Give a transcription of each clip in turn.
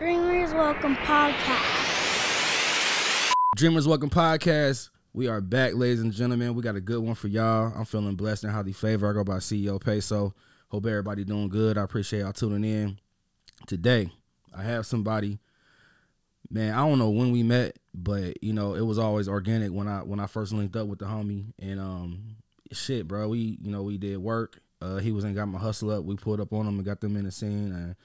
Dreamers Welcome Podcast. Dreamers Welcome Podcast. We are back, ladies and gentlemen. We got a good one for y'all. I'm feeling blessed and highly favored. I go by CEO Peso. Hope everybody doing good. I appreciate y'all tuning in. Today, I have somebody. Man, I don't know when we met, but you know, it was always organic when I when I first linked up with the homie. And um shit, bro, we you know, we did work. Uh he was in got my hustle up. We pulled up on him and got them in the scene and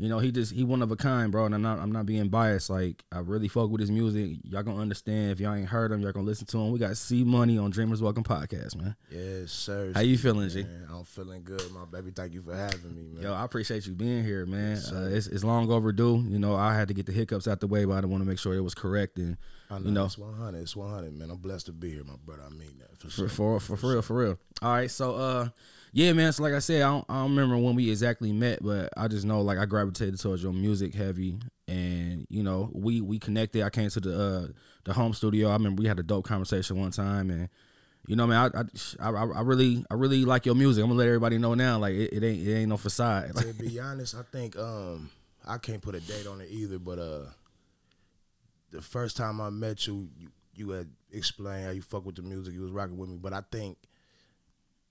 you know, he just he one of a kind, bro. And I'm not I'm not being biased. Like I really fuck with his music. Y'all gonna understand if y'all ain't heard him. Y'all gonna listen to him. We got C Money on Dreamers Welcome podcast, man. Yes, sir. How you feeling, G? Man, I'm feeling good, my baby. Thank you for having me, man. Yo, I appreciate you being here, man. Yes, uh, it's it's long overdue. You know, I had to get the hiccups out the way, but I want to make sure it was correct and I know, you know it's 100. It's 100, man. I'm blessed to be here, my brother. I mean that for for sure. for for, for real, for real. All right, so uh, yeah, man. So like I said, I don't, I don't remember when we exactly met, but I just know like I gravitated towards your music heavy, and you know we we connected. I came to the uh the home studio. I remember we had a dope conversation one time, and you know, man, I I I, I really I really like your music. I'm gonna let everybody know now, like it, it ain't it ain't no facade. to be honest, I think um I can't put a date on it either, but uh the first time I met you, you, you had explained how you fuck with the music, you was rocking with me, but I think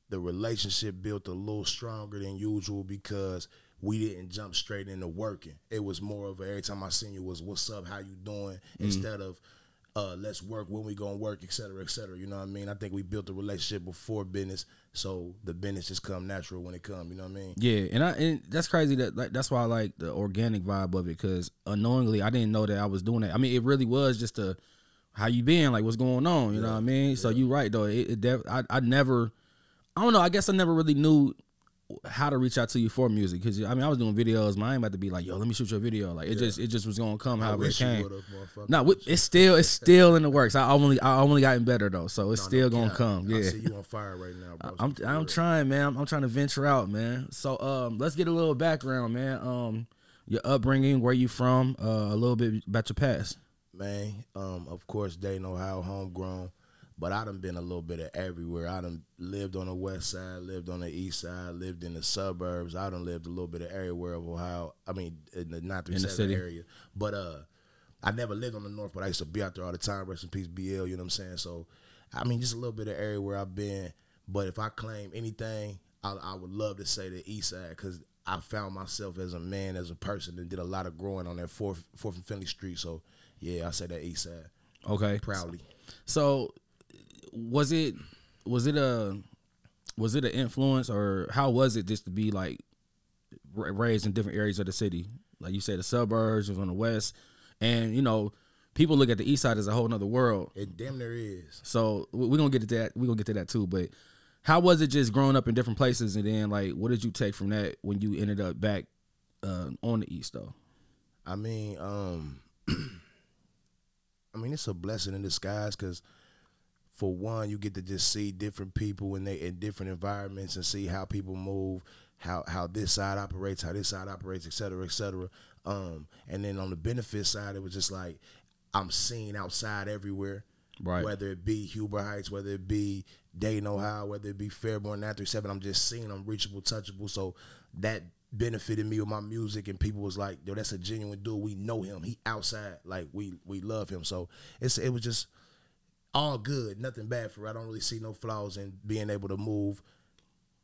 the relationship built a little stronger than usual because we didn't jump straight into working. It was more of a, every time I seen you was what's up, how you doing, instead of uh, let's work when we gonna work, et cetera, et cetera. You know what I mean? I think we built a relationship before business, so the business just come natural when it come. You know what I mean? Yeah, and I and that's crazy that like that's why I like the organic vibe of it because unknowingly I didn't know that I was doing it. I mean, it really was just a how you been, like what's going on. You know what I mean? So you right though. It, it def- I I never, I don't know. I guess I never really knew how to reach out to you for music because I mean I was doing videos. I ain't about to be like, yo, let me shoot your video. Like it just it just was gonna come I however it came. No, it's still it's still in the works. I only I only gotten better though, so it's No, still no gonna cap. come. I Yeah. see you on fire right now, bro. I'm For I'm trying, man. I'm, I'm trying to venture out, man. So um, let's get a little background, man. Um, your upbringing, where you from, uh, a little bit about your past. man. Um, of course, Dayton, Ohio, homegrown. But I done been a little bit of everywhere. I done lived on the west side, lived on the east side, lived in the suburbs. I done lived a little bit of everywhere of Ohio. I mean, in the nine three In the city. area. But uh, I never lived on the north, but I used to be out there all the time. Rest in peace, BL. You know what I'm saying? So, I mean, just a little bit of everywhere I've been. But if I claim anything, I, I would love to say the east side because I found myself as a man, as a person, and did a lot of growing on that fourth, fourth and Finley Street. So, yeah, I say that east side Okay. proudly. So, was it was it a was it an influence or how was it just to be like raised in different areas of the city? Like you said, the suburbs was on the west, and you know, people look at the east side as a whole nother world. It damn there is. So we- we're gonna get to that. We're gonna get to that too. But how was it just growing up in different places, and then like, what did you take from that when you ended up back uh, on the east though? I mean, um, I mean, it's a blessing in disguise because, for one, you get to just see different people in they in different environments and see how people move, how how this side operates, how this side operates, et cetera, et cetera. Um, and then on the benefit side, it was just like I'm seen outside everywhere. Right. Whether it be Huber Heights, whether it be Dayton, Ohio, whether it be Fairborn 937, I'm just seen, I'm reachable, touchable. So that benefited me with my music and people was like, yo, that's a genuine dude. We know him. He outside. Like we we love him. So it's it was just all good. Nothing bad for it. I don't really see no flaws in being able to move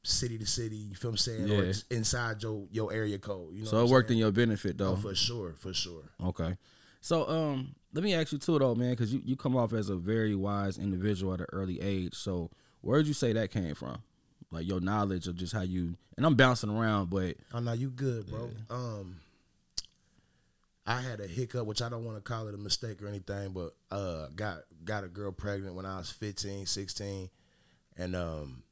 city to city, you feel what I'm saying? Or Yeah. just inside your your area code. You know So it worked in your benefit though. Oh, for sure, for sure. Okay. So um, let me ask you too though, man, because you, you come off as a very wise individual at an early age. So where did you say that came from? Like your knowledge of just how you and I'm bouncing around, but Oh no, you good, bro. Um I had a hiccup, which I don't want to call it a mistake or anything, but uh got got a girl pregnant when I was 15, 16. And um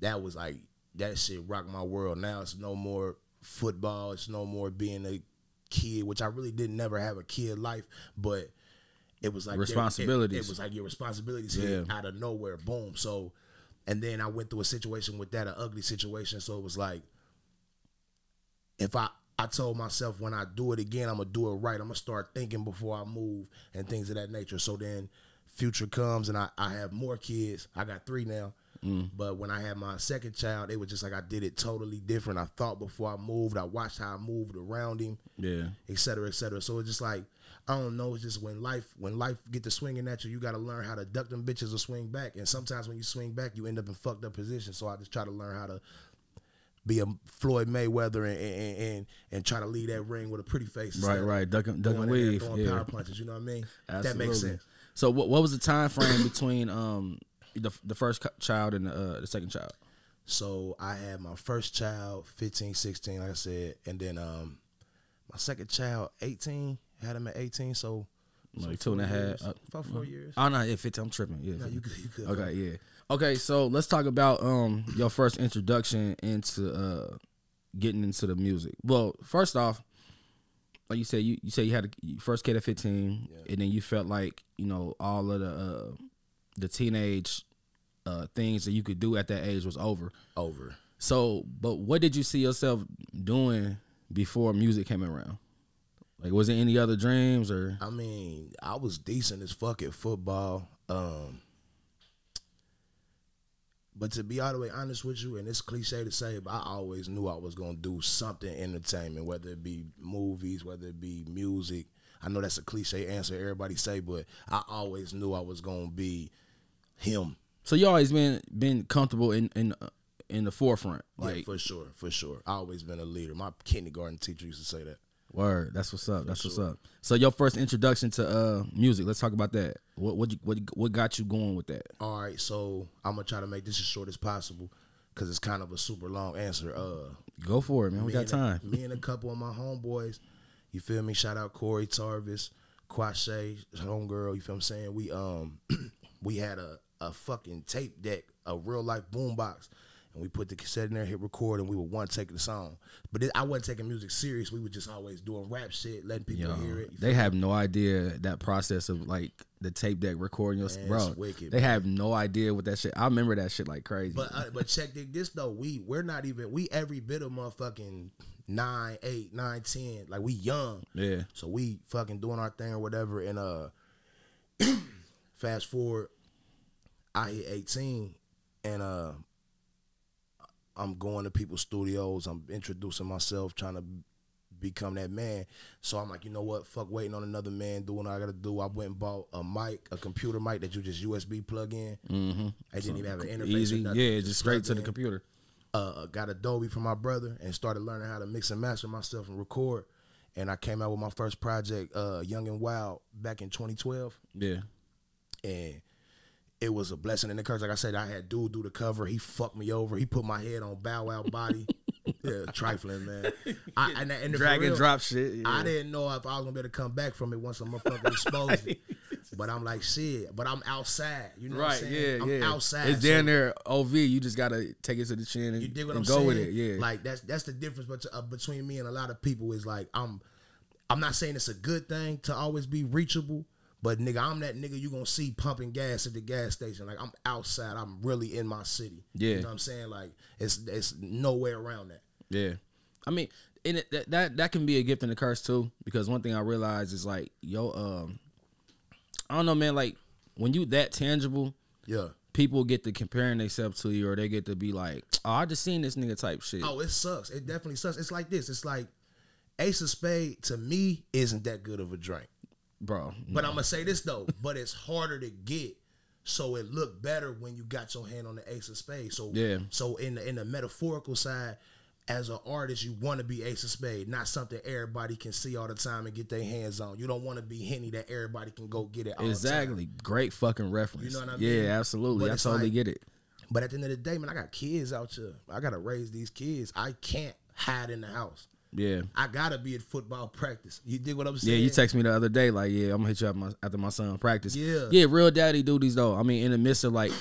that was like that shit rocked my world. Now it's no more football, it's no more being a kid, which I really didn't never have a kid life, but it was like Responsibilities. It, it was like your responsibilities hit Yeah. out of nowhere, boom. So and then I went through a situation with that, an ugly situation. So it was like if I I told myself when I do it again, I'm gonna do it right. I'm gonna start thinking before I move and things of that nature. So then future comes and I, I have more kids. I got three now. Mm. But when I had my second child, it was just like I did it totally different. I thought before I moved. I watched how I moved around him, Yeah. et cetera, et cetera. So it's just like I don't know. It's just when life when life get to swinging at you, you got to learn how to duck them bitches or swing back. And sometimes when you swing back, you end up in fucked up positions. So I just try to learn how to be a Floyd Mayweather and and and, and try to lead that ring with a pretty face. Right, right. Ducking, ducking weave. throwing Yeah. power punches. You know what I mean? Absolutely. That makes sense. So what what was the time frame between um the the first child and the, uh, the second child? So I had my first child, 15, 16, like I said, and then um my second child, 18, had him at 18, so, so Like two and a four years. uh, about four years. Oh no, yeah, fifty. I'm tripping. Yeah. No, you good, you good. Okay, yeah. Okay, so let's talk about um your first introduction into uh getting into the music. Well, first off, like you said, you, you said you had a you first kid at fifteen, Yeah. and then you felt like you know all of the uh the teenage uh things that you could do at that age was over. Over. So, but what did you see yourself doing before music came around? Like, was there any other dreams or? I mean, I was decent as fuck at football. Um, but to be all the way honest with you, and it's cliche to say, but I always knew I was gonna do something entertainment, whether it be movies, whether it be music. I know that's a cliche answer everybody say, but I always knew I was gonna be him. So you always been been comfortable in in uh, in the forefront, Like like for sure, for sure. I always been a leader. My kindergarten teacher used to say that. Word. That's what's up. That's what's up. So your first introduction to uh music. Let's talk about that. What what you, what what got you going with that? All right, so I'm gonna try to make this as short as possible because it's kind of a super long answer. Uh, Go for it, man. We got and a- time. me and a couple of my homeboys, you feel me? Shout out Corey Tarvis, Quashe, homegirl. You feel what I'm saying? We um we had a a fucking tape deck, a real life boombox. And we put the cassette in there, hit record, and we would one take the song. But it, I wasn't taking music serious. We were just always doing rap shit, letting people Yo, hear it. They have no idea that process of like the tape deck recording your Man, bro. wicked, they man. have no idea what that shit. I remember that shit like crazy. But uh, but check this though. We we're not even we every bit of motherfucking nine, eight, nine, ten. Like we young. yeah, So we fucking doing our thing or whatever. And uh fast forward, I hit 18 and uh I'm going to people's studios. I'm introducing myself, trying to become that man. So I'm like, you know what? Fuck waiting on another man doing what I gotta do. I went and bought a mic, a computer mic that you just USB plug in. mm-hmm. I didn't even have an interface. or easy. nothing. Yeah, just straight to the computer. uh, got Adobe from my brother and started learning how to mix and master myself and record. And I came out with my first project, uh, Young and Wild, back in 2012. Yeah, And it was a blessing and a curse. Like I said, I had dude do the cover. He fucked me over. He put my head on Bow Wow body. yeah, trifling, man. I, and, and drag and drop shit. I didn't know if I was gonna be able to come back from it once a motherfucker exposed it. But I'm like, shit. But I'm outside. You know what I'm Right, saying? yeah, I'm yeah. outside. It's so- down there, OV. You just gotta take it to the chin and, you dig what I'm go saying? with it. Yeah, Like that's that's the difference uh, between me and a lot of people is like I'm I'm not saying it's a good thing to always be reachable, but nigga, I'm that nigga you gonna see pumping gas at the gas station. Like I'm outside. I'm really in my city. Yeah. You know what I'm saying? Like it's it's nowhere around that. Yeah, I mean, and it, that, that that can be a gift and a curse too. Because one thing I realized is like, yo, um, I don't know, man. Like when you that tangible, Yeah. people get to comparing themselves to you, or they get to be like, oh, I just seen this nigga type shit. Oh, it sucks. It definitely sucks. It's like this. It's like Ace of Spade to me isn't that good of a drink. Bro. But I'm gonna say this though, but it's harder to get. So it looked better when you got your hand on the ace of spades. So Yeah. So in the in the metaphorical side, as an artist, you want to be ace of spade, not something everybody can see all the time and get their hands on. You don't want to be henny that everybody can go get it. All The time. exactly. Great fucking reference. You know what I Yeah, mean? absolutely. But I totally like- get it. But at the end of the day, man, I got kids out here. I gotta raise these kids. I can't hide in the house. Yeah. I gotta be at football practice. You dig what I'm saying? Yeah, you text me the other day, like, yeah, I'm gonna hit you up my, after my son practice. Yeah. yeah, real daddy duties though. I mean, in the midst of like,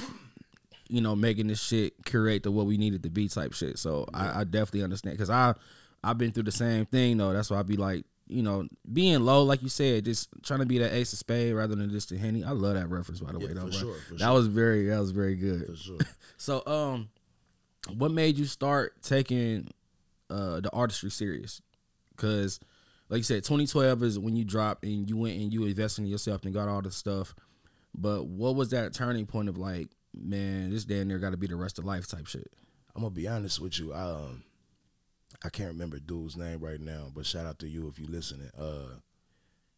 you know, making this shit curate to what we needed to be type shit. So I, I definitely understand because I, I've been through the same thing though. That's why I be like, you know, being low, like you said, just trying to be that ace of spade rather than just the henny. I love that reference by the Yeah, way, though. sure, for that sure. was very, that was very good. For sure. So, um, what made you start taking uh the artistry serious? Because, like you said, 2012 is when you dropped and you went and you invested in yourself and got all the stuff. But what was that turning point of like, man, this damn near got to be the rest of life type shit. I'm gonna be honest with you. I, um, I can't remember dude's name right now, but shout out to you if you listening. Uh,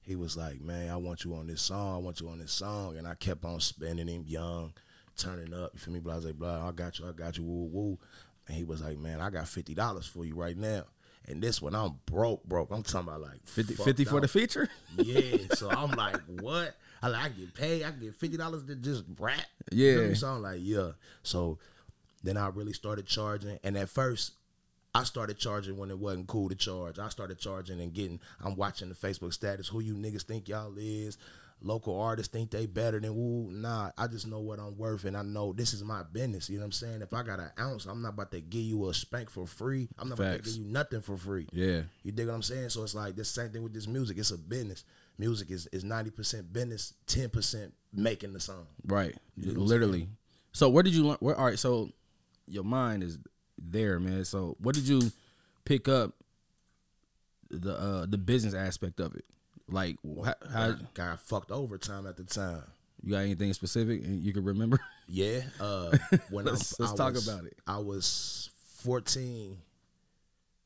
he was like, "Man, I want you on this song. I want you on this song," and I kept on spinning him, young, turning up. You feel me? Blah, blah, blah. I got you. I got you. Woo, woo. And he was like, "Man, I got fifty dollars for you right now." And this one, I'm broke, broke. I'm talking about like 50, fucked 50 for the feature? Yeah, so I'm like, what? I like, I get paid. I get fifty dollars to just rap. Yeah. You me? So I'm like, yeah. So then I really started charging, and at first. I started charging when it wasn't cool to charge. I started charging and getting. I'm watching the Facebook status. Who you niggas think y'all is? Local artists think they better than woo. Nah, I just know what I'm worth, and I know this is my business. You know what I'm saying? If I got an ounce, I'm not about to give you a spank for free. I'm not about to give you nothing for free. Yeah. You dig what I'm saying? So it's like the same thing with this music. It's a business. Music is is ninety percent business, ten percent making the song. Right. You know Literally. So where did you learn? Where, all right. So your mind is there, man. So what did you pick up the uh the business aspect of it? Like how, how got fucked over time at the time. you got anything specific you can remember? Yeah. Uh, when Let's- I'm, let's I talk was- about it. I was fourteen.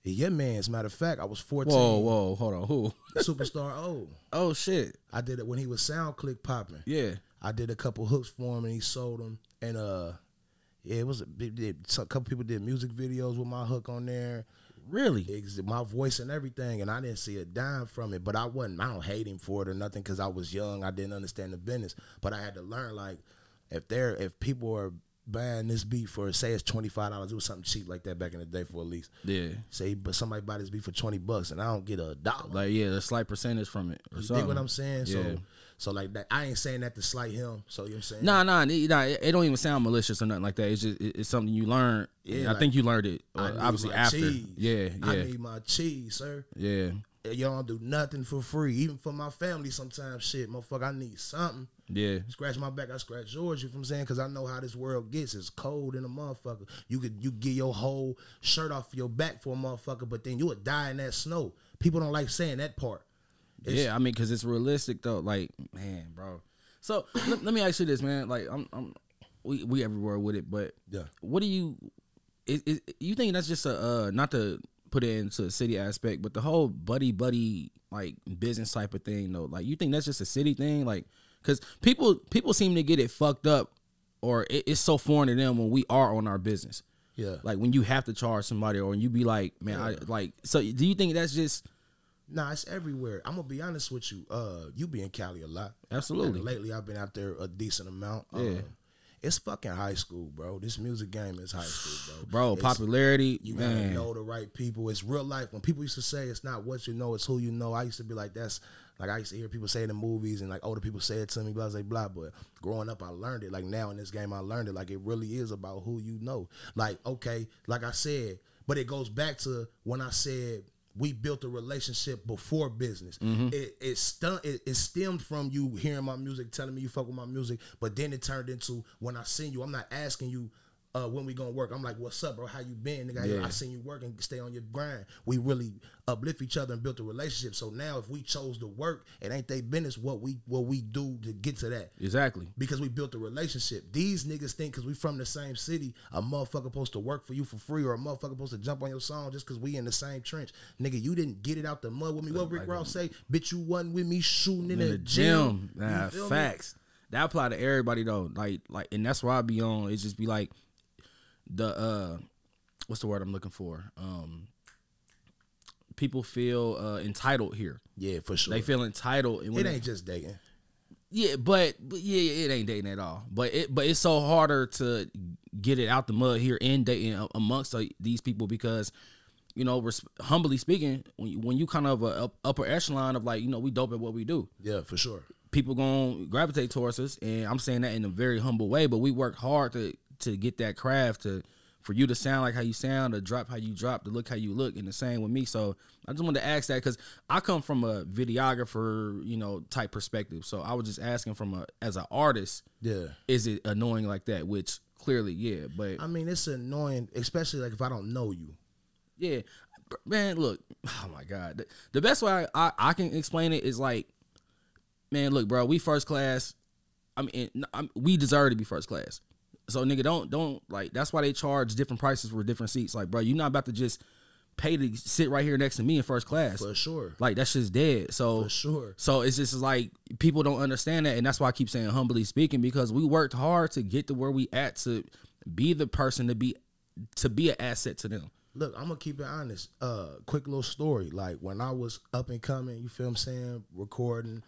Yeah, man. As a matter of fact, I was fourteen. Whoa, whoa, hold on. Who? Superstar O. Oh shit. I did it when he was SoundClick popping. Yeah. I did a couple hooks for him and he sold them. And uh, yeah, it was a big. Did, a couple people did music videos with my hook on there. Really? my voice and everything, and I didn't see a dime from it. But I wasn't. I don't hate him for it or nothing because I was young. I didn't understand the business. But I had to learn like if they're if people are buying this beat for say it's twenty five dollars, it was something cheap like that back in the day for at least. Yeah. Say, but somebody buy this beat for twenty bucks and I don't get a dollar. Like yeah, a slight percentage from it or you something. dig what I'm saying? Yeah. So, so like that. I ain't saying that to slight him. So you know what I'm saying? Nah, nah, it, nah, it don't even sound malicious or nothing like that. It's just it- it's something you learn. Yeah, Yeah, I think you learned it I uh, need obviously my after. cheese. Yeah, I need my cheese, sir. yeah, You don't do nothing for free, even for my family. Sometimes, shit, motherfucker, I need something. yeah. Scratch my back, I scratch yours. You know what I'm saying? Because I know how this world gets. It's cold in a motherfucker. You could you get your whole shirt off your back for a motherfucker, but then you would die in that snow. People don't like saying that part. It's- yeah, I mean, cause it's realistic though. Like, man, bro. So let, let me ask you this, man. Like, I'm, I'm, we, we everywhere with it, but Yeah. what do you, is, is you think that's just a, uh, not to put it into a city aspect, but the whole buddy buddy like business type of thing though. Like, you think that's just a city thing? Like, cause people people seem to get it fucked up, or it, it's so foreign to them when we are on our business. Yeah. Like when you have to charge somebody, or when you be like, man, I like. So do you think that's just Nah, it's everywhere. I'm gonna be honest with you. Uh, you be in Cali a lot. Absolutely. And lately, I've been out there a decent amount. Yeah. Um, it's fucking high school, bro. This music game is high school, bro. bro It's- popularity? You gotta know the right people. It's real life. When people used to say it's not what you know, it's who you know. I used to be like, that's like I used to hear people say it in movies and like older people say it to me, blah blah blah. But growing up, I learned it. Like now in this game, I learned it. Like it really is about who you know. Like okay, like I said, but it goes back to when I said we built a relationship before business. Mm-hmm. It it, stun, it it stemmed from you hearing my music, telling me you fuck with my music, but then it turned into when I seen you, I'm not asking you uh, when we gonna work. I'm like, what's up, bro? How you been, nigga? Yeah. I seen you work and stay on your grind. We really uplift each other and built a relationship. So now, if we chose to work, it ain't they business what we what we do to get to that exactly. because we built a relationship. These niggas think because we from the same city, a motherfucker supposed to work for you for free or a motherfucker supposed to jump on your song just because we in the same trench. Nigga, you didn't get it out the mud with me. What Rick Ross say? Bitch, you wasn't with me shooting in, the, gym. gym. Nah, feel me? facts. That apply to everybody though. Like like and that's why I be on. It's just be like the uh what's the word I'm looking for? Um people feel uh entitled here. Yeah, for sure. They feel entitled and it ain't just dating. yeah, but, but yeah, it ain't dating at all. But it but it's so harder to get it out the mud here in dating amongst these people because you know, res- humbly speaking, when you, when you kind of a up, upper echelon of like, you know, we dope at what we do. Yeah, for sure. people gonna gravitate towards us and i'm saying that in a very humble way but we work hard to to get that craft to for you to sound like how you sound to drop how you drop to look how you look and the same with me so i just wanted to ask that because i come from a videographer you know type perspective so i was just asking from a as an artist Yeah. is it annoying like that which clearly yeah but I mean, it's annoying, especially like if I don't know you. Yeah, man. Look, oh my god, the, the best way I, I, I can explain it is like, man, look, bro, we first class. I mean, I'm, we deserve to be first class. So nigga, don't don't like. That's why they charge different prices for different seats. Like, bro, you're not about to just pay to sit right here next to me in first class. For sure. Like that's just dead. So For sure. So it's just like people don't understand that, and that's why I keep saying humbly speaking because we worked hard to get to where we at to be the person to be to be an asset to them. Look, I'm gonna keep it honest. Uh, quick little story. Like when I was up and coming, you feel what I'm saying, recording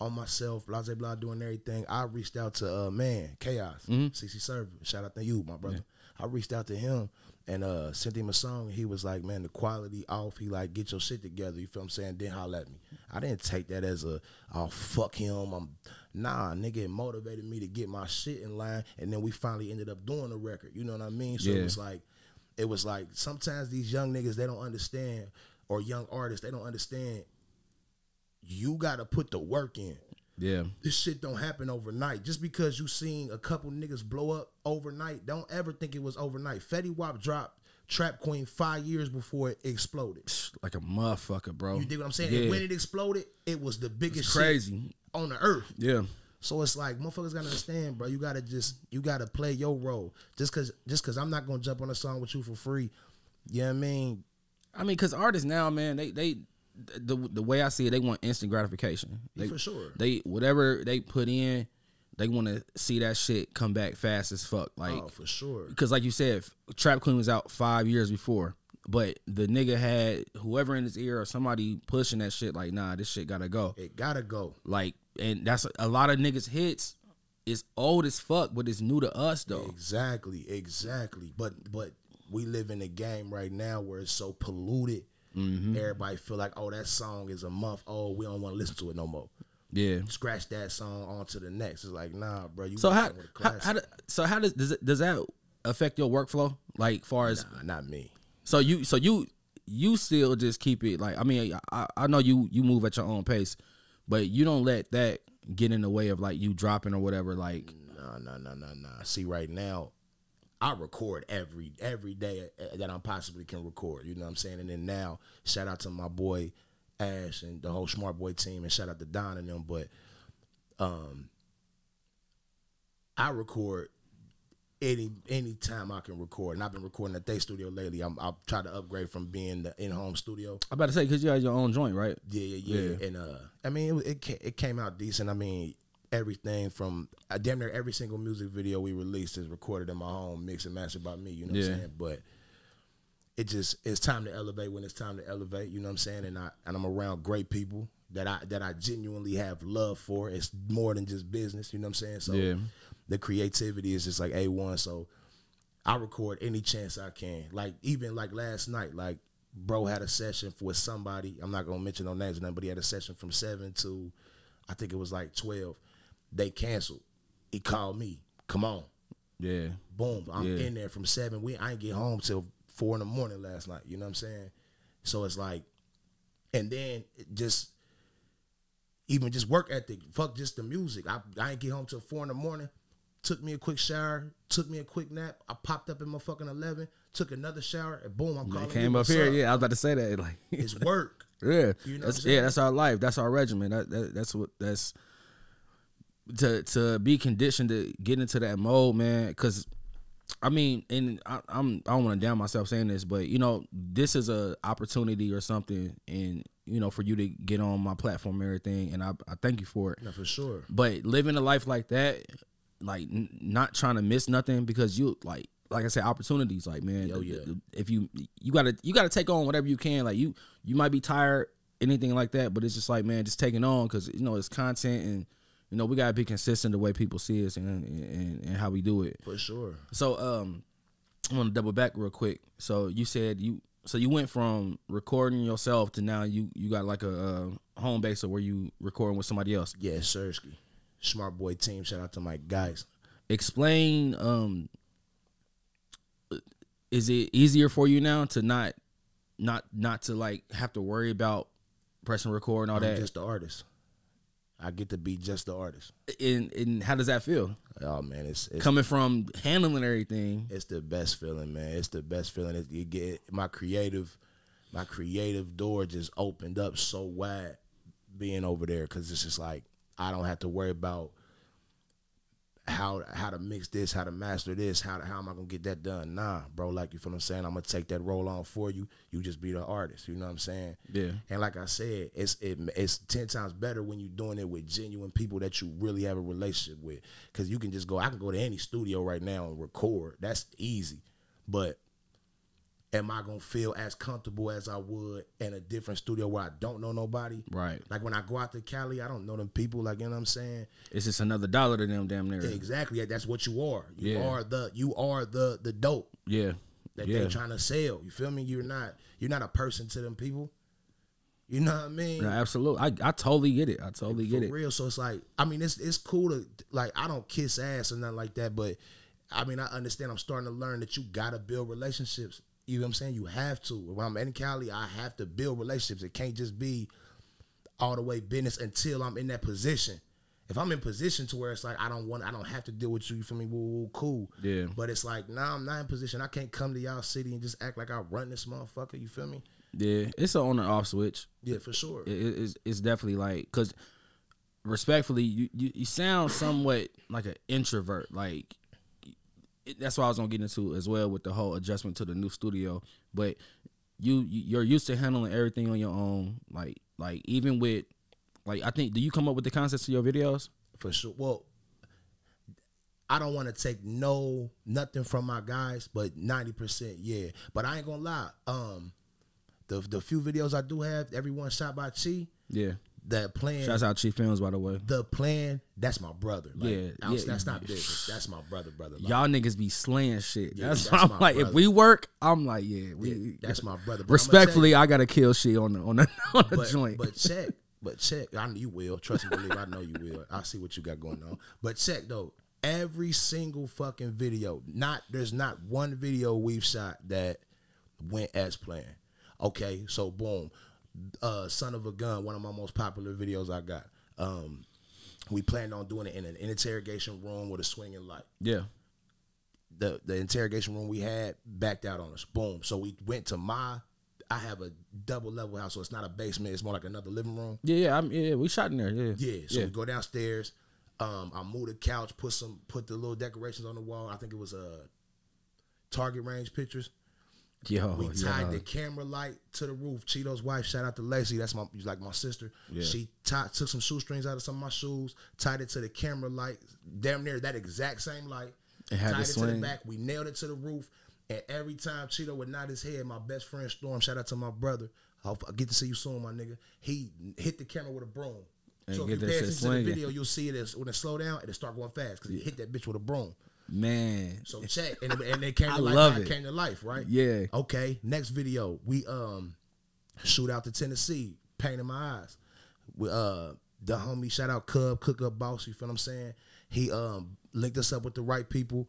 on myself, blah blah blah, doing everything. I reached out to uh man, Chaos, CC Server. Shout out to you, my brother. I reached out to him and uh sent him a song. He was like, man, the quality off. He like, get your shit together. You feel what I'm saying? Then holler at me. I didn't take that as a, oh fuck him. I'm nah, nigga. It motivated me to get my shit in line, and then we finally ended up doing the record. You know what I mean? So Yeah. it was like it was like sometimes these young niggas they don't understand or young artists they don't understand you gotta put the work in Yeah. this shit don't happen overnight just because you seen a couple niggas blow up overnight don't ever think it was overnight Fetty Wap dropped Trap Queen five years before it exploded Like a motherfucker, bro. you dig what I'm saying Yeah. and when it exploded it was the biggest shit Crazy. on the earth Yeah. so it's like motherfuckers gotta understand, bro. You gotta just you gotta play your role. Just cause just cause I'm not gonna jump on a song with you for free. You know what I mean? I mean, cause artists now, man, they they the the way I see it, they want instant gratification. They, for sure. They whatever they put in, they want to see that shit come back fast as fuck. Like, oh, for sure. because like you said, Trap Queen was out five years before, but the nigga had whoever in his ear or somebody pushing that shit. Like, nah, this shit gotta go. It gotta go. Like, and that's a lot of niggas hits. is old as fuck, but it's new to us though. Exactly, exactly. But but we live in a game right now where it's so polluted. Mm-hmm. Everybody feel like, oh, that song is a month old. We don't want to listen to it no more. Yeah. Scratch that song on to the next. It's like, nah, bro. You So how, how, how do, so how does does it, does that affect your workflow? Like far as Nah, not me. so you so you you still just keep it like I mean I, I know you you move at your own pace, but you don't let that get in the way of like you dropping or whatever. Like No, no, no, no, no. See, right now, I record every every day uh, that I possibly can record. You know what I'm saying? And then now, shout out to my boy Ash and the whole Smart Boy team, and shout out to Don and them. But um, I record any any time I can record, and I've been recording at They Studio lately. I'm I'll try to upgrade from being the in home studio. I'm about to say because you have your own joint, right? Yeah, yeah, yeah. And uh, I mean, it it, it came out decent. I mean, everything from uh, damn near every single music video we released is recorded in my home, mixed and mastered by me. You know what I'm saying? But it just it's time to elevate when it's time to elevate. You know what I'm saying? And I and I'm around great people that I that I genuinely have love for. It's more than just business. You know what I'm saying? So Yeah. the creativity is just like a one. So I record any chance I can. Like even like last night, like bro had a session with somebody. I'm not gonna mention no names or nothing, but he had a session from seven to I think it was like twelve. They canceled. He called me. Come on. Yeah. Boom. I'm Yeah. in there from seven. We I ain't get home till four in the morning last night. You know what I'm saying? So it's like, and then it just even just work ethic. Fuck just the music. I I ain't get home till four in the morning. Took me a quick shower. Took me a quick nap. I popped up in my fucking eleven. Took another shower. And boom, I'm calling. Came up "What's here. Yeah, I was about to say that. Like, It's work. yeah, You know that's yeah, that's our life. That's our regimen. That, that that's what that's to to be conditioned to get into that mode, man. Because I mean, and I, I'm I don't want to down myself saying this, but you know, this is a opportunity or something, and you know, for you to get on my platform and everything, and I I thank you for it. No, for sure. But living a life like that, like n- not trying to miss nothing because you like like I said, opportunities. Like man, yeah. if you you gotta you gotta take on whatever you can. Like you you might be tired, anything like that, but it's just like man, just taking on because you know it's content and you know we gotta be consistent the way people see us and and, and how we do it. For sure. So um, I want to double back real quick. So you said you so you went from recording yourself to now you you got like a, uh home base or where you recording with somebody else. Yeah, Sersky. Smart boy team. Shout out to my guys. explain um is it easier for you now to not not not to like have to worry about pressing record and all I'm that just the artist. I get to be just the artist. and and how does that feel Oh man, it's it's coming from handling everything it's the best feeling, man. It's the best feeling. It, you get my creative, my creative door just opened up so wide, being over there because it's just like I don't have to worry about how how to mix this, how to master this, how to, how am I gonna get that done? Nah, bro. Like you feel what I'm saying? I'm gonna take that role on for you. You just be the artist. You know what I'm saying? Yeah. And like I said, it's it, it's ten times better when you're doing it with genuine people that you really have a relationship with. Cause you can just go. I can go to any studio right now and record. That's easy. But am I gonna feel as comfortable as I would in a different studio where I don't know nobody? Right. Like when I go out to Cali, I don't know them people. Like you know what I'm saying? It's just another dollar to them, damn near. Exactly. That's what you are. You Yeah. are the you are the the dope Yeah. that yeah. they trying to sell. You feel me? You're not you're not a person to them people. You know what I mean? No, absolutely. I, I totally get it. I totally For get it. real. So it's like, I mean, it's it's cool to like. I don't kiss ass or nothing like that, but I mean, I understand. I'm starting to learn that you gotta build relationships. You know what I'm saying? You have to. When I'm in Cali, I have to build relationships. It can't just be all the way business until I'm in that position. If I'm in position to where it's like I don't want, I don't have to deal with you. You feel me? Woo, woo, cool. Yeah. But it's like, nah, I'm not in position. I can't come to y'all city and just act like I run this motherfucker. You feel me? Yeah. It's an on and off switch. Yeah, for sure. It, it- it's, it's definitely like because respectfully, you, you you sound somewhat like an introvert. Like that's what I was gonna get into as well with the whole adjustment to the new studio. But you you- you're used to handling everything on your own. Like like even with like I think do you come up with the concepts to your videos? for sure. Well, I don't want to take no nothing from my guys, but ninety percent, yeah. But I ain't gonna lie. Um, the the few videos I do have, everyone shot by Chi. Yeah. That plan, Shouts out Chief Films by the way. the plan. That's my brother. Like, Yeah, was- yeah. that's not business. That's my brother, brother. Like, Y'all niggas be slaying shit. Yeah, that's, that's why I'm like, if we work, I'm like, yeah, we. yeah, that's my brother. But respectfully, I gotta kill shit on the on the on the but, joint. but check, but check. I know you will. Trust me, believe. I know you will. I see what you got going on. But check though. Every single fucking video. Not there's not one video we've shot that went as planned. Okay, so boom. Uh, Son of a Gun, one of my most popular videos I got. Um, we planned on doing it in an interrogation room with a swinging light yeah, the the interrogation room we had backed out on us. Boom. So we went to my. I have a double level house, so it's not a basement. It's more like another living room. yeah, yeah. I'm, yeah, we shot in there. Yeah, Yeah. So yeah. we go downstairs. Um, I moved the couch, put some, put the little decorations on the wall. I think it was uh, Target range pictures. Yo, We tied yeah. the camera light to the roof. Cheeto's wife, shout out to Lacey. That's my like my sister. Yeah. She tied, took some shoestrings out of some of my shoes, tied it to the camera light, damn near that exact same light. It had tied it to the back. We nailed it to the roof. And every time Cheeto would nod his head, my best friend Storm, shout out to my brother. I'll, get to see you soon, my nigga. He hit the camera with a broom. And so if you that pay shit attention to the video, you'll see it as, when it slow down, it'll start going fast because he hit that bitch with a broom. Man, So check, and, and they came to I life. love it. Came to life, right? yeah, Okay, next video. We um shoot out to Tennessee, pain in my eyes. We uh the homie shout out Cub, cook up boss, you feel what I'm saying? He um linked us up with the right people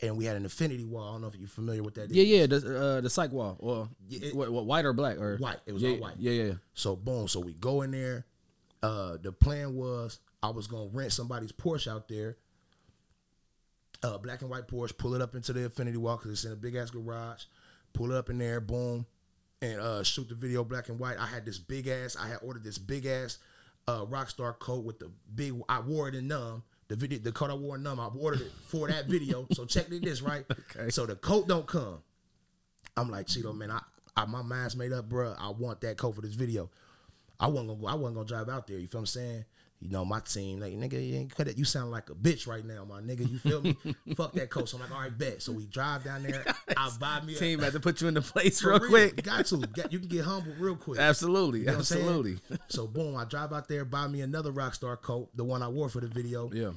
and we had an infinity wall. I don't know if you're familiar with that. yeah, yeah. The uh, the cyc wall, or it- what, what, white or black or White. It was yeah, all white. Yeah, yeah. So boom, so we go in there. Uh the plan was I was gonna rent somebody's Porsche out there. Uh black and white Porsche, pull it up into the Infinity Wall because it's in a big ass garage. Pull it up in there, boom, and uh shoot the video black and white. I had this big ass, I had ordered this big ass uh Rockstar coat with the big I wore it in numb. The video the coat I wore in numb, I ordered it for that video. so check this, right? Okay. So the coat don't come. I'm like, Cheeto, man, I, I my mind's made up, bro. I want that coat for this video. I wasn't gonna go, I wasn't gonna drive out there. You feel what I'm saying? You know, my team, like nigga, you ain't cut it. You sound like a bitch right now, my nigga. You feel me? Fuck that coat. So I'm like, all right, bet. So we drive down there. I buy me a Team had to put you in the place real, real. quick. Got to. Get- You can get humble real quick. Absolutely, You know what I'm saying? absolutely. So boom, I drive out there, buy me another Rockstar coat, the one I wore for the video. Yeah,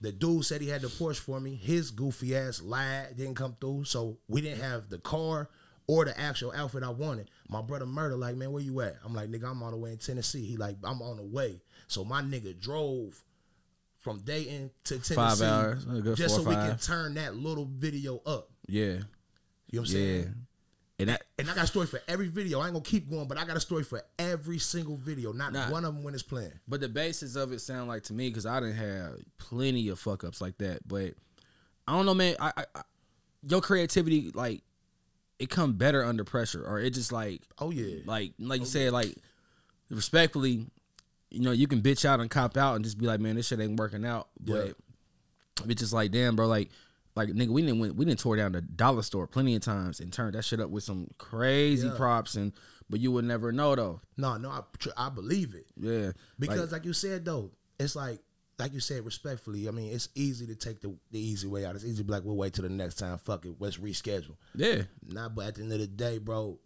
The dude said he had the Porsche for me. His goofy ass lied, didn't come through. So we didn't have the car or the actual outfit I wanted. My brother murder, like, man, where you at? I'm like, nigga, I'm all the way in Tennessee. He like, I'm on the way. So my nigga drove from Dayton to Tennessee Five hours, just so we can turn that little video up. yeah, You know what I'm yeah. saying? And that And I got a story for every video. I ain't gonna keep going, but I got a story for every single video. Not Nah. one of them when it's playing. But the basis of it sound like to me because I didn't have plenty of fuck ups like that. But I don't know, man. I, I, I your creativity like it come better under pressure, or it just like Oh yeah. like like you oh, said like respectfully, you know, you can bitch out and cop out and just be like, man, this shit ain't working out. But Yeah. it's just like damn, bro. Like, like nigga, we didn't went, we didn't tore down the dollar store plenty of times and turned that shit up with some crazy Yeah. props and. But you would never know though. No, no, I, tr- I believe it Yeah, because, like, you said though, it's like, like you said, respectfully. I mean, it's easy to take the, the easy way out. It's easy to be like, we'll wait till the next time. Fuck it, let's reschedule. yeah. Nah, but at the end of the day, bro,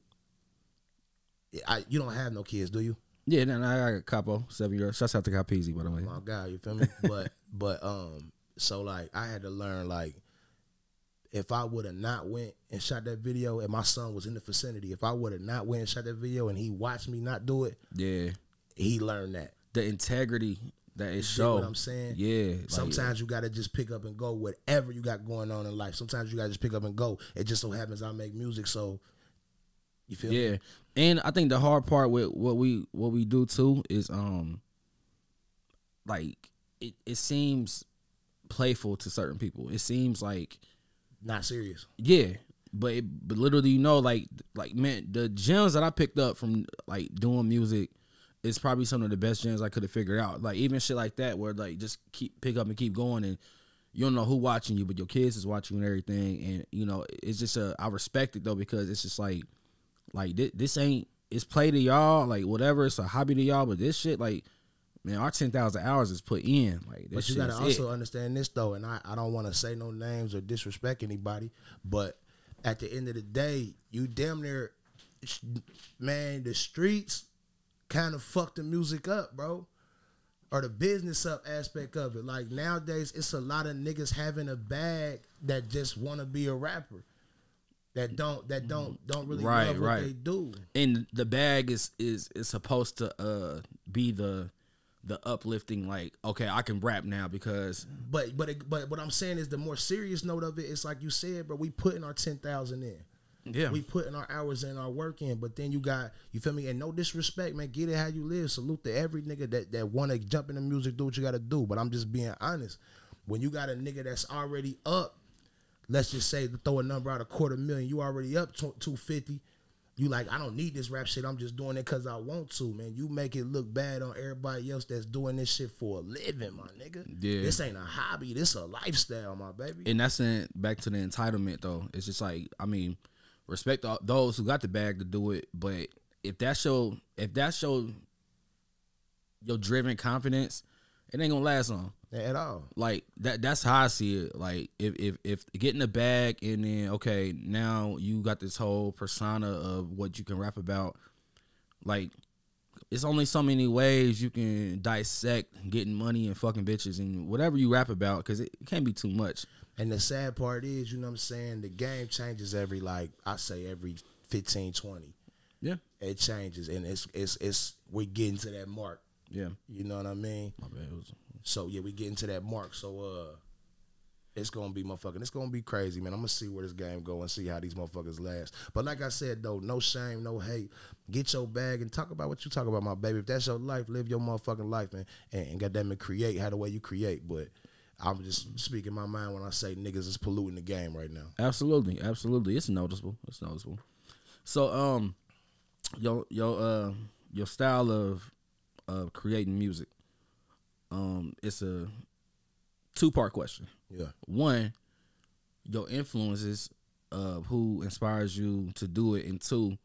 I you don't have no kids, do you? Yeah, no, I got a capo, seven years. Shouts out to Capeasy, by the way. my guy, you feel me? but but um, so like I had to learn like if I would have not went and shot that video and my son was in the vicinity, if I would have not went and shot that video and he watched me not do it, Yeah, he learned that. the integrity that it You what I'm saying? Yeah, like, Sometimes you gotta just pick up and go whatever you got going on in life. Sometimes you gotta just pick up and go. It just so happens I make music, so you feel me? And I think the hard part with what we what we do too is um, like it it seems playful to certain people. It seems like Not serious. yeah, but it, but literally you know like like man the gems that I picked up from like doing music is probably some of the best gems I could have figured out. Like even shit like that where like just keep pick up and keep going and you don't know who watching you, but your kids is watching you and everything. And you know it's just a I respect it though because it's just like like this, this ain't it's play to y'all like whatever it's a hobby to y'all, but this shit like man our ten thousand hours is put in like this But you gotta also it. understand this though, and I, I don't want to say no names or disrespect anybody, but at the end of the day, you damn near, man, the streets kind of fuck the music up, bro, or the business up aspect of it. Like nowadays, it's a lot of niggas having a bag that just want to be a rapper. That don't that don't don't really Right, love what right. they do. and the bag is is is supposed to uh be the the uplifting like okay I can rap now because But but it, but what I'm saying is the more serious note of it, it's like you said, bro. We putting our ten thousand in. yeah We putting our hours in, our work in, but then you got you feel me, and no disrespect, man. Get it how you live. Salute to every nigga that that want to jump in the music, do what you got to do. But I'm just being honest. When you got a nigga that's already up, let's just say throw a number out a quarter million, you already up two fifty. You like I don't need this rap shit. I'm just doing it because I want to, man. You make it look bad on everybody else that's doing this shit for a living, my nigga. Yeah. This ain't a hobby. This a lifestyle, my baby. and that's in, back to the entitlement though it's just like I mean respect all, those who got the bag to do it but if that's your if that's your your driven confidence it ain't gonna last long At all. like that that's how I see it. Like if if if getting the bag and then okay, now you got this whole persona of what you can rap about. Like it's only so many ways you can dissect getting money and fucking bitches and whatever you rap about because it, can't be too much. And the sad part is, you know what I'm saying, the game changes every like I say every 15, 20. Yeah, It changes and it's it's it's we're getting to that mark. yeah. You know what I mean? My bad. So yeah, we getting to that mark. So uh it's gonna be motherfucking it's gonna be crazy, man. I'm gonna see where this game go and see how these motherfuckers last. But like I said though, no shame, no hate. Get your bag and talk about what you talk about, my baby. If that's your life, live your motherfucking life and and, and goddamn it create how the way you create. But I'm just speaking my mind when I say niggas is polluting the game right now. Absolutely, absolutely. It's noticeable. It's noticeable. So um, your your uh your style of of creating music, um, it's a two part question. Yeah. One, your influences of who inspires you to do it, and two,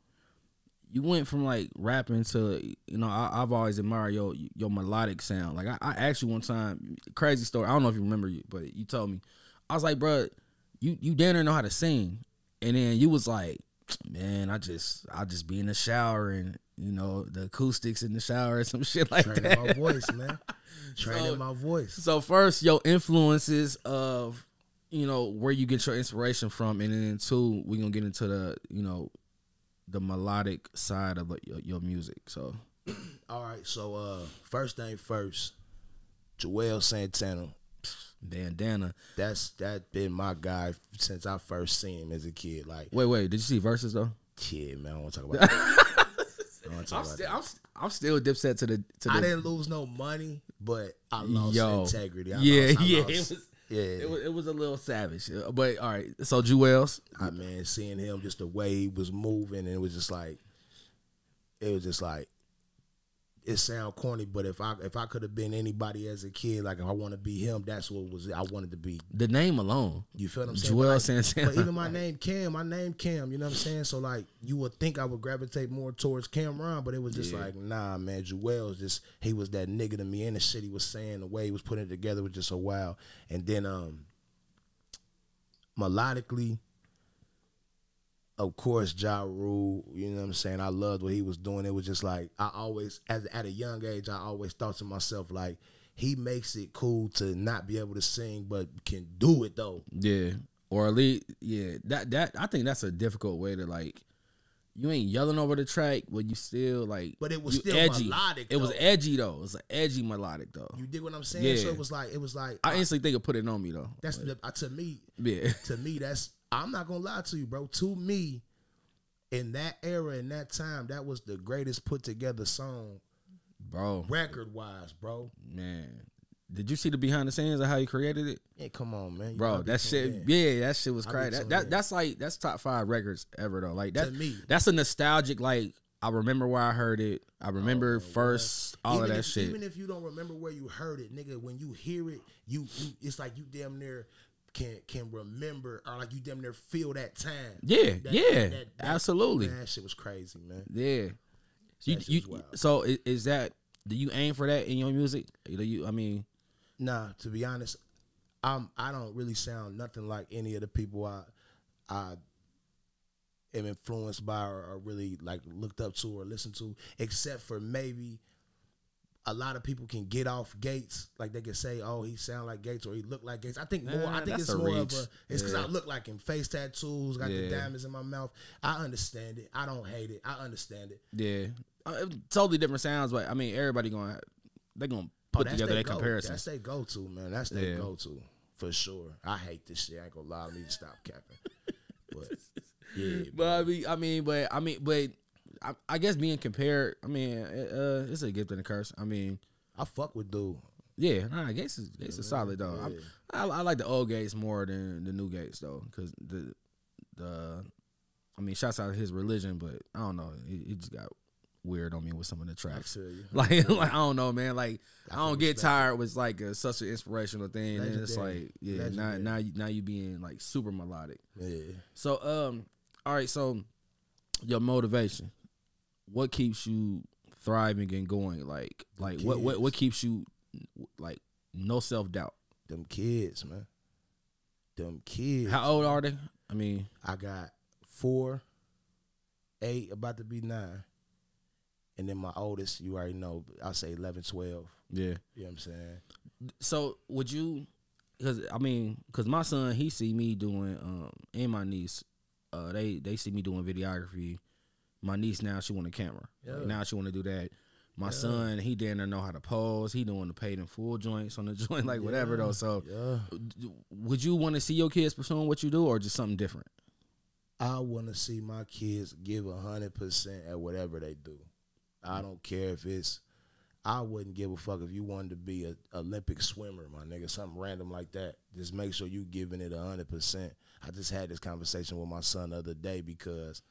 you went from like rapping to you know I, I've always admired your your melodic sound. Like I, I asked you one time, crazy story. I don't know if you remember, you, but you told me I was like, bro, you you damn near know how to sing, and then you was like, man, I just I just be in the shower and you know the acoustics in the shower or some shit like Training that. Training my voice, man. Training So- my voice. So first, your influences of you know where you get your inspiration from, and then two, we gonna get into the you know the melodic side of your, your music. So All right, so uh first thing first, Juelz Santana. bandana. That's that been my guy since I first seen him as a kid. Like, Wait, wait, did you see verses though? kid, man, I don't want to talk about that. I don't want to talk I'm still. I'm, I'm still dipset to the to the. I didn't lose no money, but I lost Yo. integrity. I yeah, lost, yeah, lost- it was, yeah. it was it was a little savage, Uh, but all right. So Juelz, I mean, seeing him just the way he was moving, and it was just like, it was just like, it sound corny, but if I if I could have been anybody as a kid, like if I want to be him, that's what was I wanted to be. The name alone. You feel what I'm saying? Juelz like, Santana. But even my name Cam, my name Cam. You know what I'm saying? So like, you would think I would gravitate more towards Cam'ron, but it was just Yeah. like, nah, man. Juelz just he was that nigga to me, and the shit he was saying, the way he was putting it together was just so wild. And then um, melodically, of course, Ja Rule, you know what I'm saying? I loved what he was doing. It was just like I always as at a young age, I always thought to myself, like, he makes it cool to not be able to sing, but can do it though. Yeah. Or at least yeah, that that I think that's a difficult way to like you ain't yelling over the track, but you still like But it was still edgy. melodic, It was edgy though. It was an edgy melodic though. You dig what I'm saying? Yeah. So it was like it was like I instantly think of put it on me though. that's the, uh, to me yeah. to me that's I'm not gonna lie to you, bro. To me, in that era, in that time, that was the greatest put together song Bro, record wise, bro. man. Did you see the behind the scenes of how he created it? Yeah, come on, man. You Bro, that shit, in. yeah, that shit was crazy. That, that that's like that's top five records ever though. Like that, To me. that's a nostalgic. Like I remember where I heard it. I remember Oh, first all even of that if, shit. Even if you don't remember where you heard it, nigga, when you hear it, you, you it's like you damn near can can remember or like you damn near feel that time. yeah, That- yeah, that- that- absolutely, Man, that shit was crazy, man. yeah. You, That shit you, so is, is that? Do you aim for that in your music? Do you? I mean, Nah, to be honest, I'm I don't really sound nothing like any of the people I I am influenced by or, or really like looked up to or listened to, except for maybe a lot of people can get off Gates, like they can say, "Oh, he sound like Gates" or "He look like Gates." I think more. Nah, I think it's more reach. of a. It's because Yeah. I look like him, face tattoos, got Yeah. the diamonds in my mouth. I understand it. I don't hate it. I understand it. yeah, uh, totally different sounds. But I mean, everybody gonna they gonna Oh, put together their comparison. That's their go to, man. That's their Yeah. go to for sure. I hate this shit. I ain't gonna lie. I need to stop capping. But yeah, But I mean, I mean, but I mean, but I, I guess being compared, I mean, uh, it's a gift and a curse. I mean, I fuck with dude. yeah, nah, Gates is Gates is solid though. Yeah. I, I like the old Gates more than the new Gates though, because the the, I mean, shouts out his religion, but I don't know, it, it just got weird on me with some of the tracks. Like, like I don't know, man. Like I, I don't get tired with like a, such an inspirational thing, and it's like, yeah, now now you, now you being like super melodic. Yeah. So um, all right. So your motivation, what keeps you thriving and going? Like like what what what keeps you like no self doubt? Them kids, man. Them kids. How old are they? I mean, I got four, eight, about to be nine. And then my oldest, you already know, I'll say 11, 12. yeah. You know what I'm saying? So would you? Because I mean, because my son he see me doing um and my niece, uh they they see me doing videography. My niece now she want a camera. Like, now she want to do that. My son he didn't know how to pose. He doing the paid in full joints on the joint like whatever though. So Yeah. would you want to see your kids pursuing what you do or just something different? I want to see my kids give a hundred percent at whatever they do. I don't care if it's. I wouldn't give a fuck if you wanted to be a Olympic swimmer, my nigga, something random like that. Just make sure you giving it a hundred percent. I just had this conversation with my son the other day because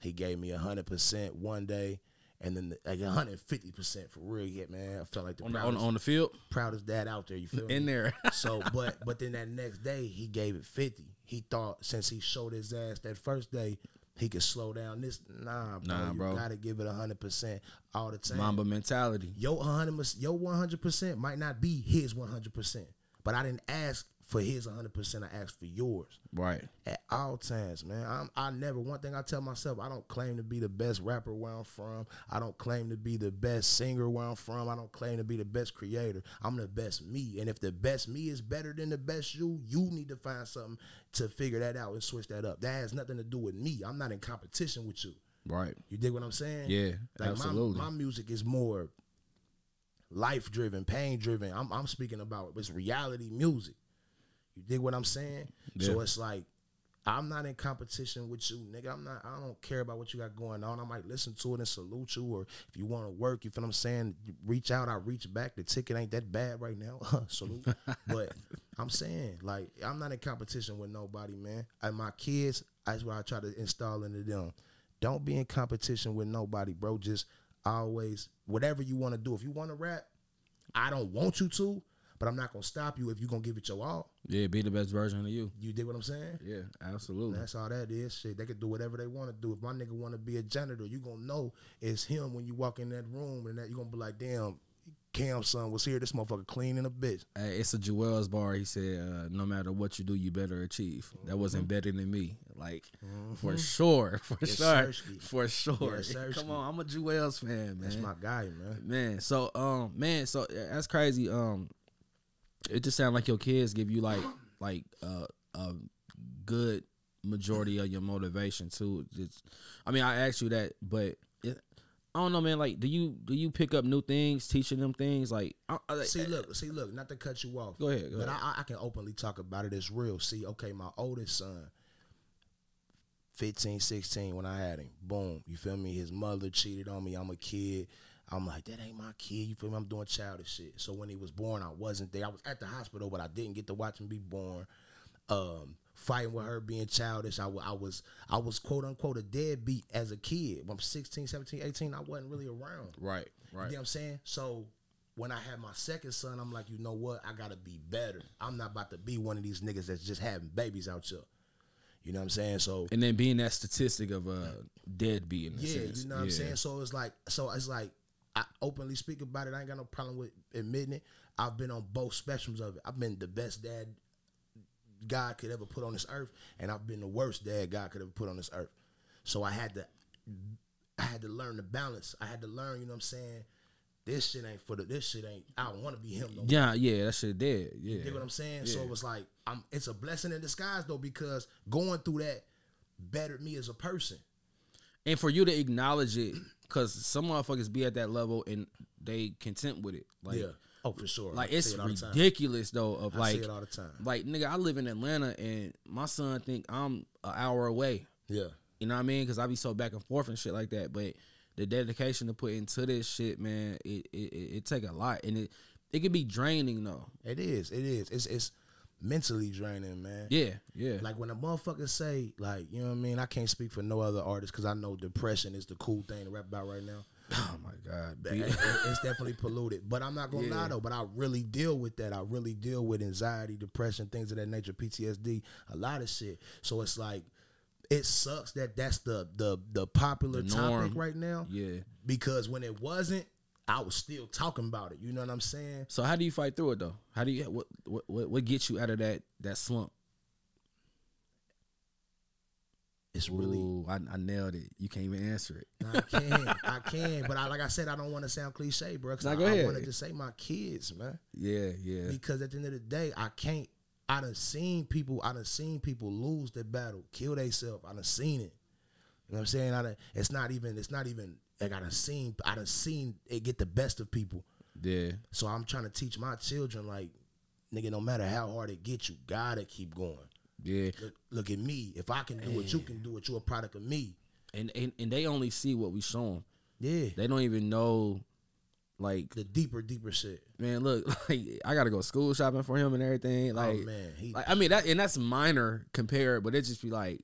he gave me a hundred percent one day, and then the, like a hundred fifty percent for real. Yeah, man, I felt like the On the, on, on the field? proudest dad out there. You feel me? In there. So, but but then that next day he gave it fifty. He thought since he showed his ass that first day, he could slow down. This nah, bro. Nah, you bro. gotta give it hundred percent all the time. Mamba mentality. Your hundred, your one hundred percent might not be his one hundred percent. But I didn't ask for his hundred percent. I ask for yours Right. at all times, man. I'm, I never. One thing I tell myself, I don't claim to be the best rapper where I'm from. I don't claim to be the best singer where I'm from. I don't claim to be the best creator. I'm the best me. And if the best me is better than the best you, you need to find something to figure that out and switch that up. That has nothing to do with me. I'm not in competition with you. Right. You dig what I'm saying? Yeah, Like absolutely. My, my music is more life driven, pain driven. I'm I'm speaking about it's reality music. You dig what I'm saying? So it's like I'm not in competition with you, nigga. I'm not. I don't care about what you got going on. I might listen to it and salute you, or if you want to work, you feel what I'm saying. Reach out, I reach back. The ticket ain't that bad right now. salute. but I'm saying, like, I'm not in competition with nobody, man. And my kids, that's what I try to install into them. Don't be in competition with nobody, bro. Just always whatever you want to do. If you want to rap, I don't want you to, but I'm not gonna stop you if you're gonna give it your all. Yeah, be the best version of you. You dig what I'm saying? Yeah, absolutely. That's all that is. Shit, they can do whatever they want to do. If my nigga want to be a janitor, you gonna know it's him when you walk in that room, and that you gonna be like, damn, Cam son was here. This motherfucker cleaning a bitch. Hey, it's a Juelz bar. He said, uh, "No matter what you do, you better achieve." That wasn't better than me. Like for sure, for Yes, sure, for sure. Yes. Come on, I'm a Juelz fan, man. That's my guy, man. man. So, um, man, so that's crazy. Um, it just sounds like your kids give you like, like, uh, a good majority of your motivation too. Just, I mean, I asked you that, but it, I don't know, man. Like, do you do you pick up new things, teaching them things? Like, I, I, See, look, see, look. Not to cut you off. Go ahead, go but ahead. I, I can openly talk about it. It's real. See, okay, my oldest son, 15, 16, when I had him, boom. You feel me? His mother cheated on me. I'm a kid. I'm like, that ain't my kid. You feel me? I'm doing childish shit. So when he was born, I wasn't there. I was at the hospital, but I didn't get to watch him be born. Um, fighting with her being childish. I, I was I was quote unquote a deadbeat as a kid. When I'm 16, 17, 18, I wasn't really around. right, You right. know what I'm saying? So when I had my second son, I'm like, you know what? I gotta be better. I'm not about to be one of these niggas that's just having babies out here. You know what I'm saying? So And then being that statistic of a deadbeat in a yeah, sense. you know what I'm saying? So it's like so it's like I openly speak about it. I ain't got no problem with admitting it. I've been on both spectrums of it. I've been the best dad God could ever put on this earth, and I've been the worst dad God could ever put on this earth. So I had to I had to learn the balance. I had to learn, you know what I'm saying? This shit ain't for the this shit ain't I don't wanna be him no more. Yeah, yeah, that shit dead. Yeah. You get what I'm saying? So Yeah. it was like I'm it's a blessing in disguise though, because going through that bettered me as a person. and for you to acknowledge it, because some motherfuckers be at that level and they content with it. Like, yeah. Oh, for sure. like it's it all the time. ridiculous though. Of I like, see it all the time. like nigga, I live in Atlanta and my son think I'm an hour away. Yeah. You know what I mean? Because I be so back and forth and shit like that. But the dedication to put into this shit, man, it it, it, it take a lot, and it it can be draining though. It is. It is. It's it's mentally draining, man. Yeah, yeah. Like when a motherfucker say, like, you know what I mean? I can't speak for no other artist because I know depression is the cool thing to rap about right now. oh my god, It- Be- it- it's definitely polluted. But I'm not gonna lie though. But I really deal with that. I really deal with anxiety, depression, things of that nature, PTSD, a lot of shit. So it's like, it sucks that that's the the the popular The topic right now. yeah. Because when it wasn't, I was still talking about it. You know what I'm saying? So how do you fight through it though? How do you what what what, what gets you out of that that slump? It's really Ooh, I, I nailed it. You can't even answer it. I can, I can, but I like I said, I don't want to sound cliche, bro. 'cause Nah, I, go ahead. I wanted to say my kids, man, Yeah, yeah. because at the end of the day, I can't. I done seen people. I done seen people lose their battle, kill themselves. I done seen it. You know what I'm saying? I done, it's not even. It's not even. Like I done seen. I done seen it get the best of people. Yeah. So I'm trying to teach my children, like, nigga, no matter how hard it gets, you gotta keep going. Yeah. Look, look at me. If I can do what you can do, it, you're a product of me. And, and and they only see what we show them. Yeah. They don't even know like The deeper, deeper shit. man, look, like I gotta go school shopping for him and everything. Oh, like, oh man, he, like I mean that and that's minor compared, but it just be like,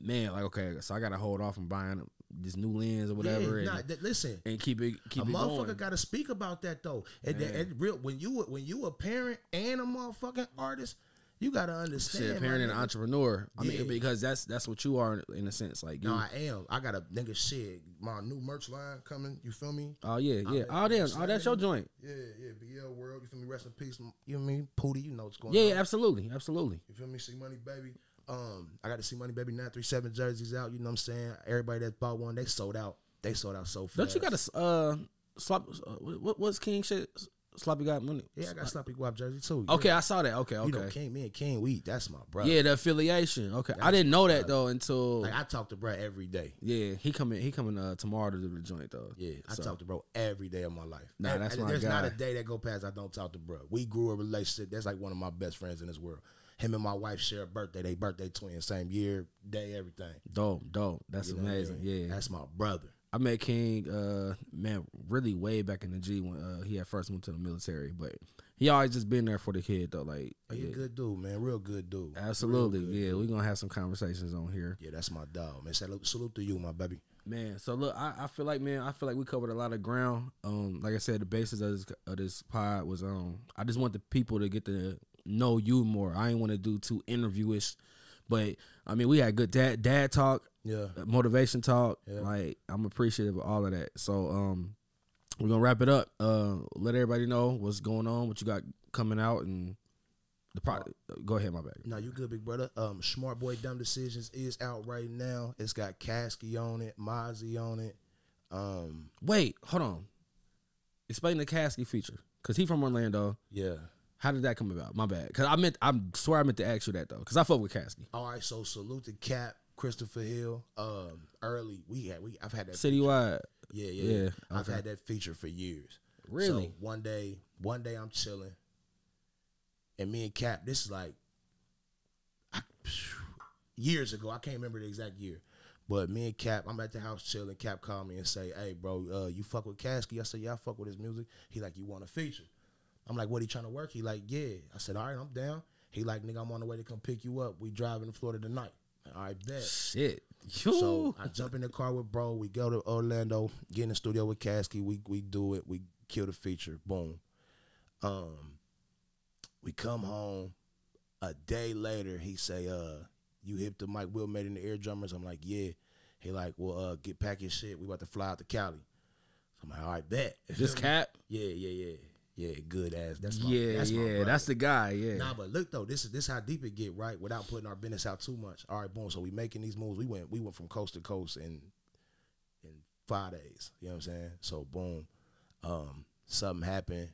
man, like okay, so I gotta hold off from buying this new lens or whatever Yeah, and, nah, th- listen, and keep it keep a it motherfucker got to speak about that though. And Yeah. and real when you when you a parent and a motherfucking artist, you got to understand. Shit, my parent and entrepreneur. I Yeah. mean, because that's that's what you are in a sense. Like, you, No, I am. I got a nigga shit. My new merch line coming. You feel me? oh yeah, yeah. Oh damn, oh that's your joint. Yeah, yeah. BL World. You feel me? Rest in peace. You know I mean? Pootie. You know what's going Yeah, on. yeah, absolutely, absolutely. You feel me? C Money Baby. Um, I got to see Money Baby 937 jerseys out. You know what I'm saying? Everybody that bought one, they sold out. They sold out so fast. Don't you got to uh slop? Uh, what what's King shit? Sloppy got money. Yeah, I got Sloppy Guap jersey too. Okay. I saw that. Okay, You okay. know, King, me and King, we that's my brother. yeah, the affiliation. Okay, I didn't know that though until Like I talk to bro every day. yeah. He coming. He coming uh, tomorrow to do the joint though. Yeah, I So, talk to bro every day of my life. Nah, that's and my There's not a day that go past I don't talk to bro. We grew a relationship. That's like one of my best friends in this world. Him and my wife share a birthday. They birthday twins, same year, day, everything. dope, dope. That's You I amazing. mean? Yeah, that's my brother. I met King, uh, man, really way back in the G when uh, he had first moved to the military, but he always just been there for the kid though. Like, Oh, you yeah, good dude, man. Real good dude. absolutely, good yeah. dude. We gonna have some conversations on here. Yeah, that's my dog, man. Salute, salute to you, my baby. Man, so look, I, I feel like man, I feel like we covered a lot of ground. Um, like I said, the basis of this, of this pod was um, I just want the people to get to know you more. I ain't want to do too interviewish, but I mean, we had good dad dad talk, Yeah. motivation talk. Yeah. Like I'm appreciative of all of that. So um, we're gonna wrap it up. Uh, let everybody know what's going on, what you got coming out, and the product. Go ahead, my bad. No, you good, big brother. Um, Smart Boy Dumb Decisions is out right now. It's got Kasky on it, Mozzy on it. Um, Wait, hold on. Explain the Kasky feature, cause he from Orlando. yeah. How did that come about? My bad. Cause I meant I swear I meant to ask you that though. Cause I fuck with Kasky. All right, so salute to Cap, Christopher Hill. Um, early we had we I've had that Citywide. Yeah, yeah. Yeah, I've had that feature for years. Really? So one day, one day I'm chilling, and me and Cap, this is like I, years ago. I can't remember the exact year, but me and Cap, I'm at the house chilling. Cap called me and say, "Hey, bro, uh, you fuck with Kasky?" I said, "Yeah, I fuck with his music." He like, "You want a feature?" I'm like, "What he trying to work?" He like, "Yeah." I said, "All right, I'm down." He like, "Nigga, I'm on the way to come pick you up. We driving to Florida tonight." All right, bet. Shit. So I jump in the car with bro. We go to Orlando, get in the studio with Kasky. We we do it. We kill the feature. Boom. Um, we come home. A day later, he say, "Uh, you hit the Mike Will made in the EarDrummers." I'm like, "Yeah." He like, "Well, uh, get pack your shit. We about to fly out to Cali." So I'm like, "All right, bet." Just Cap. Yeah, yeah, yeah, yeah. Good ass. That's my, Yeah, that's yeah. brother. That's the guy. Yeah. Nah, but look though, this is this how deep it get, right? Without putting our business out too much. All right, boom. So we making these moves. We went we went from coast to coast in in five days. You know what I'm saying? So boom. Um, something happened.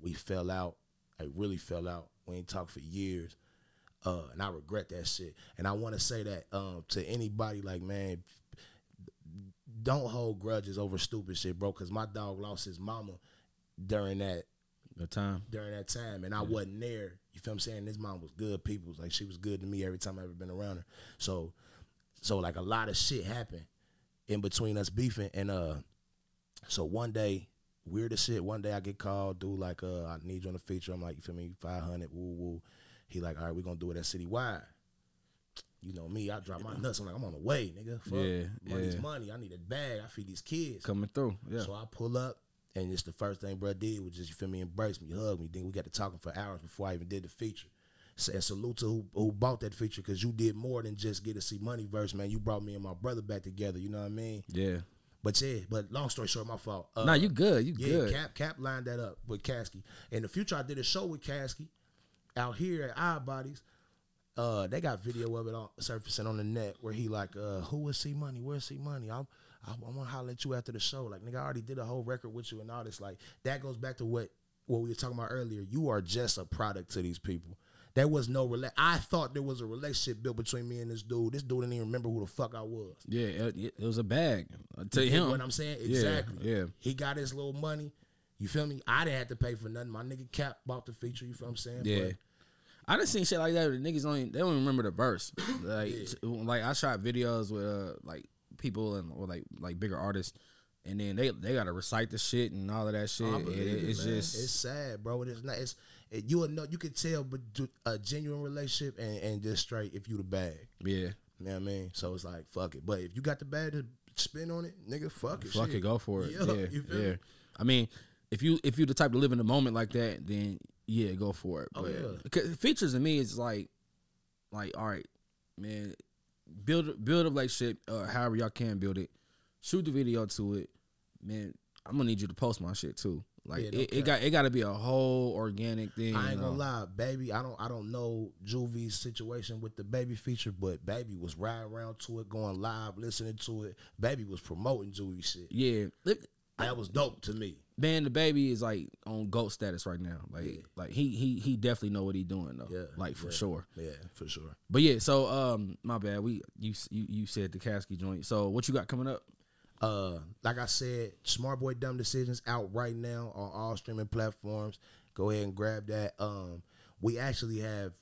We fell out. I really fell out. We ain't talked for years. Uh, and I regret that shit. And I want to say that um, to anybody, like man, don't hold grudges over stupid shit, bro. Cause my dog lost his mama during that the time. during that time, and I wasn't there. You feel what I'm saying? This mom was good people. Like she was good to me every time I ever been around her. So, so like a lot of shit happened in between us beefing, and uh, so one day, weird as shit. One day I get called, dude, like uh, I need you on the feature. I'm like, you feel me? Five hundred, woo woo. He like, all right, we gonna do it at Citywide. You know me, I drop my nuts. I'm like, I'm on the way, nigga. Fuck. Yeah, money's yeah. money. I need a bag. I feed these kids. Coming through. Yeah. So I pull up, and it's the first thing bro did was just you feel me, embrace me, hug me. Then we got to talking for hours before I even did the feature. So, and salute to who, who bought that feature because you did more than just get to see money verse, man. You brought me and my brother back together. You know what I mean? yeah. But yeah, but long story short, my fault. Uh, nah, you good. You yeah, good. Cap Cap lined that up with Kasky. In the future, I did a show with Kasky out here at Oddbody's. Uh, they got video of it on surfacing on the net where he like, uh, who is C Money? Where's C Money? I'm, I, I want to holler at you after the show. Like, nigga, I already did a whole record with you and all this. Like, that goes back to what what we were talking about earlier. You are just a product to these people. There was no rela- I thought there was a relationship built between me and this dude. This dude didn't even remember who the fuck I was. Yeah, it, it was a bag to You get him. what I'm saying? Exactly. yeah. He got his little money. You feel me? I didn't have to pay for nothing. My nigga Cap bought the feature. You feel what I'm saying? Yeah. But I done seen shit like that. where The niggas don't they don't even remember the verse. Like like I shot videos with uh, like people and or like like bigger artists, and then they they gotta recite the shit and all of that shit. I and believe it- it, it's man. just it's sad, bro. It is not. It's it, you know. You can tell, but a genuine relationship and, and just straight if you the bag. yeah. You know what I mean? So it's like fuck it. But if you got the bag to spin on it, nigga, fuck it. Fuck shit. it, go for it. Yeah, Yeah, you feel yeah. me? I mean, if you if you the type to live in the moment like that, then yeah, go for it. Oh, But- yeah. features to me is like, like all right, man, build build a relationship, uh, however y'all can build it. Shoot the video to it, man. I'm gonna need you to post my shit too. Like Yeah, it, it got it got to be a whole organic thing. I ain't gonna know? lie, baby. I don't I don't know Juvie's situation with the baby feature, but baby was riding around to it, going live, listening to it. Baby was promoting Juvie shit. Yeah, That was dope to me. Man, the baby is like on goat status right now. Like like he he he definitely know what he doing though. Yeah, like for yeah. sure. Yeah, for sure. But yeah, so um, my bad. We you you you said the Kasky joint. So what you got coming up? Uh, like I said, Smart Boy Dumb Decisions out right now on all streaming platforms. Go ahead and grab that. Um, we actually have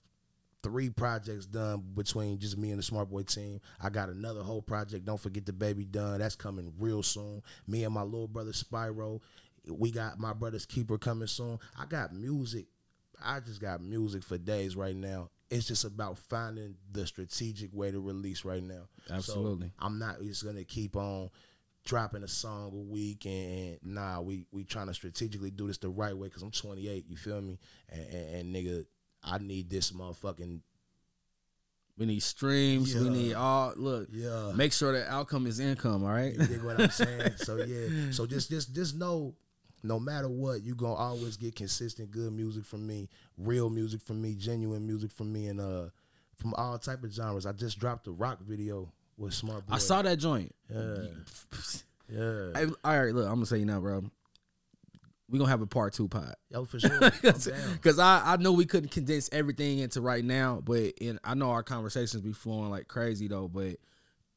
three projects done between just me and the Smart Boy team. I got another whole project. Don't forget the baby done. That's coming real soon. Me and my little brother Spyro. We got my brother's keeper coming soon. I got music. I just got music for days right now. It's just about finding the strategic way to release right now. So, Absolutely. I'm not just gonna keep on dropping a song a week and, and nah, we we trying to strategically do this the right way because I'm 28. You feel me? And, and, and nigga, I need this motherfucking We need streams. We need all look. yeah. Make sure the outcome is income. All right. You dig what I'm saying? So yeah. So just just just know, no matter what, you gonna always get consistent good music from me, real music from me, genuine music from me, and uh from all type of genres. I just dropped a rock video with Smart Boy. I saw that joint. Yeah. Yeah. Hey, all right, look, I'm gonna say you now, bro. We gonna have a part two pod. Yo, for sure. I'm. Cause I, I know we couldn't condense everything into right now, but in I know our conversations be flowing like crazy though. But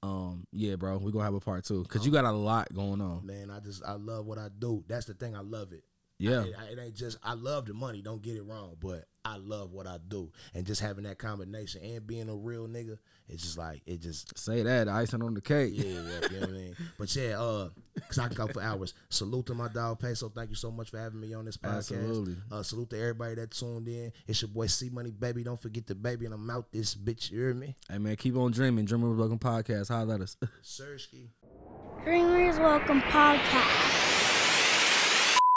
um, yeah, bro, we're gonna have a part two because you got a lot going on. Man, I just I love what I do. That's the thing. I love it. Yeah, It, it ain't just I love the money. Don't get it wrong, but I love what I do, and just having that combination and being a real nigga, it's just like it just say that icing on the cake. yeah, yeah, you know what I mean. But yeah, uh, cause I can go for hours. Salute to my dog Peso. Thank you so much for having me on this podcast. Absolutely. Uh, salute to everybody that tuned in. It's your boy C Money Baby. Don't forget the baby, and I'm out this bitch. You hear me? Hey man, keep on dreaming. Dreaming with Broken Podcast. Holla at us. Sersky. Dreamers Welcome Podcast.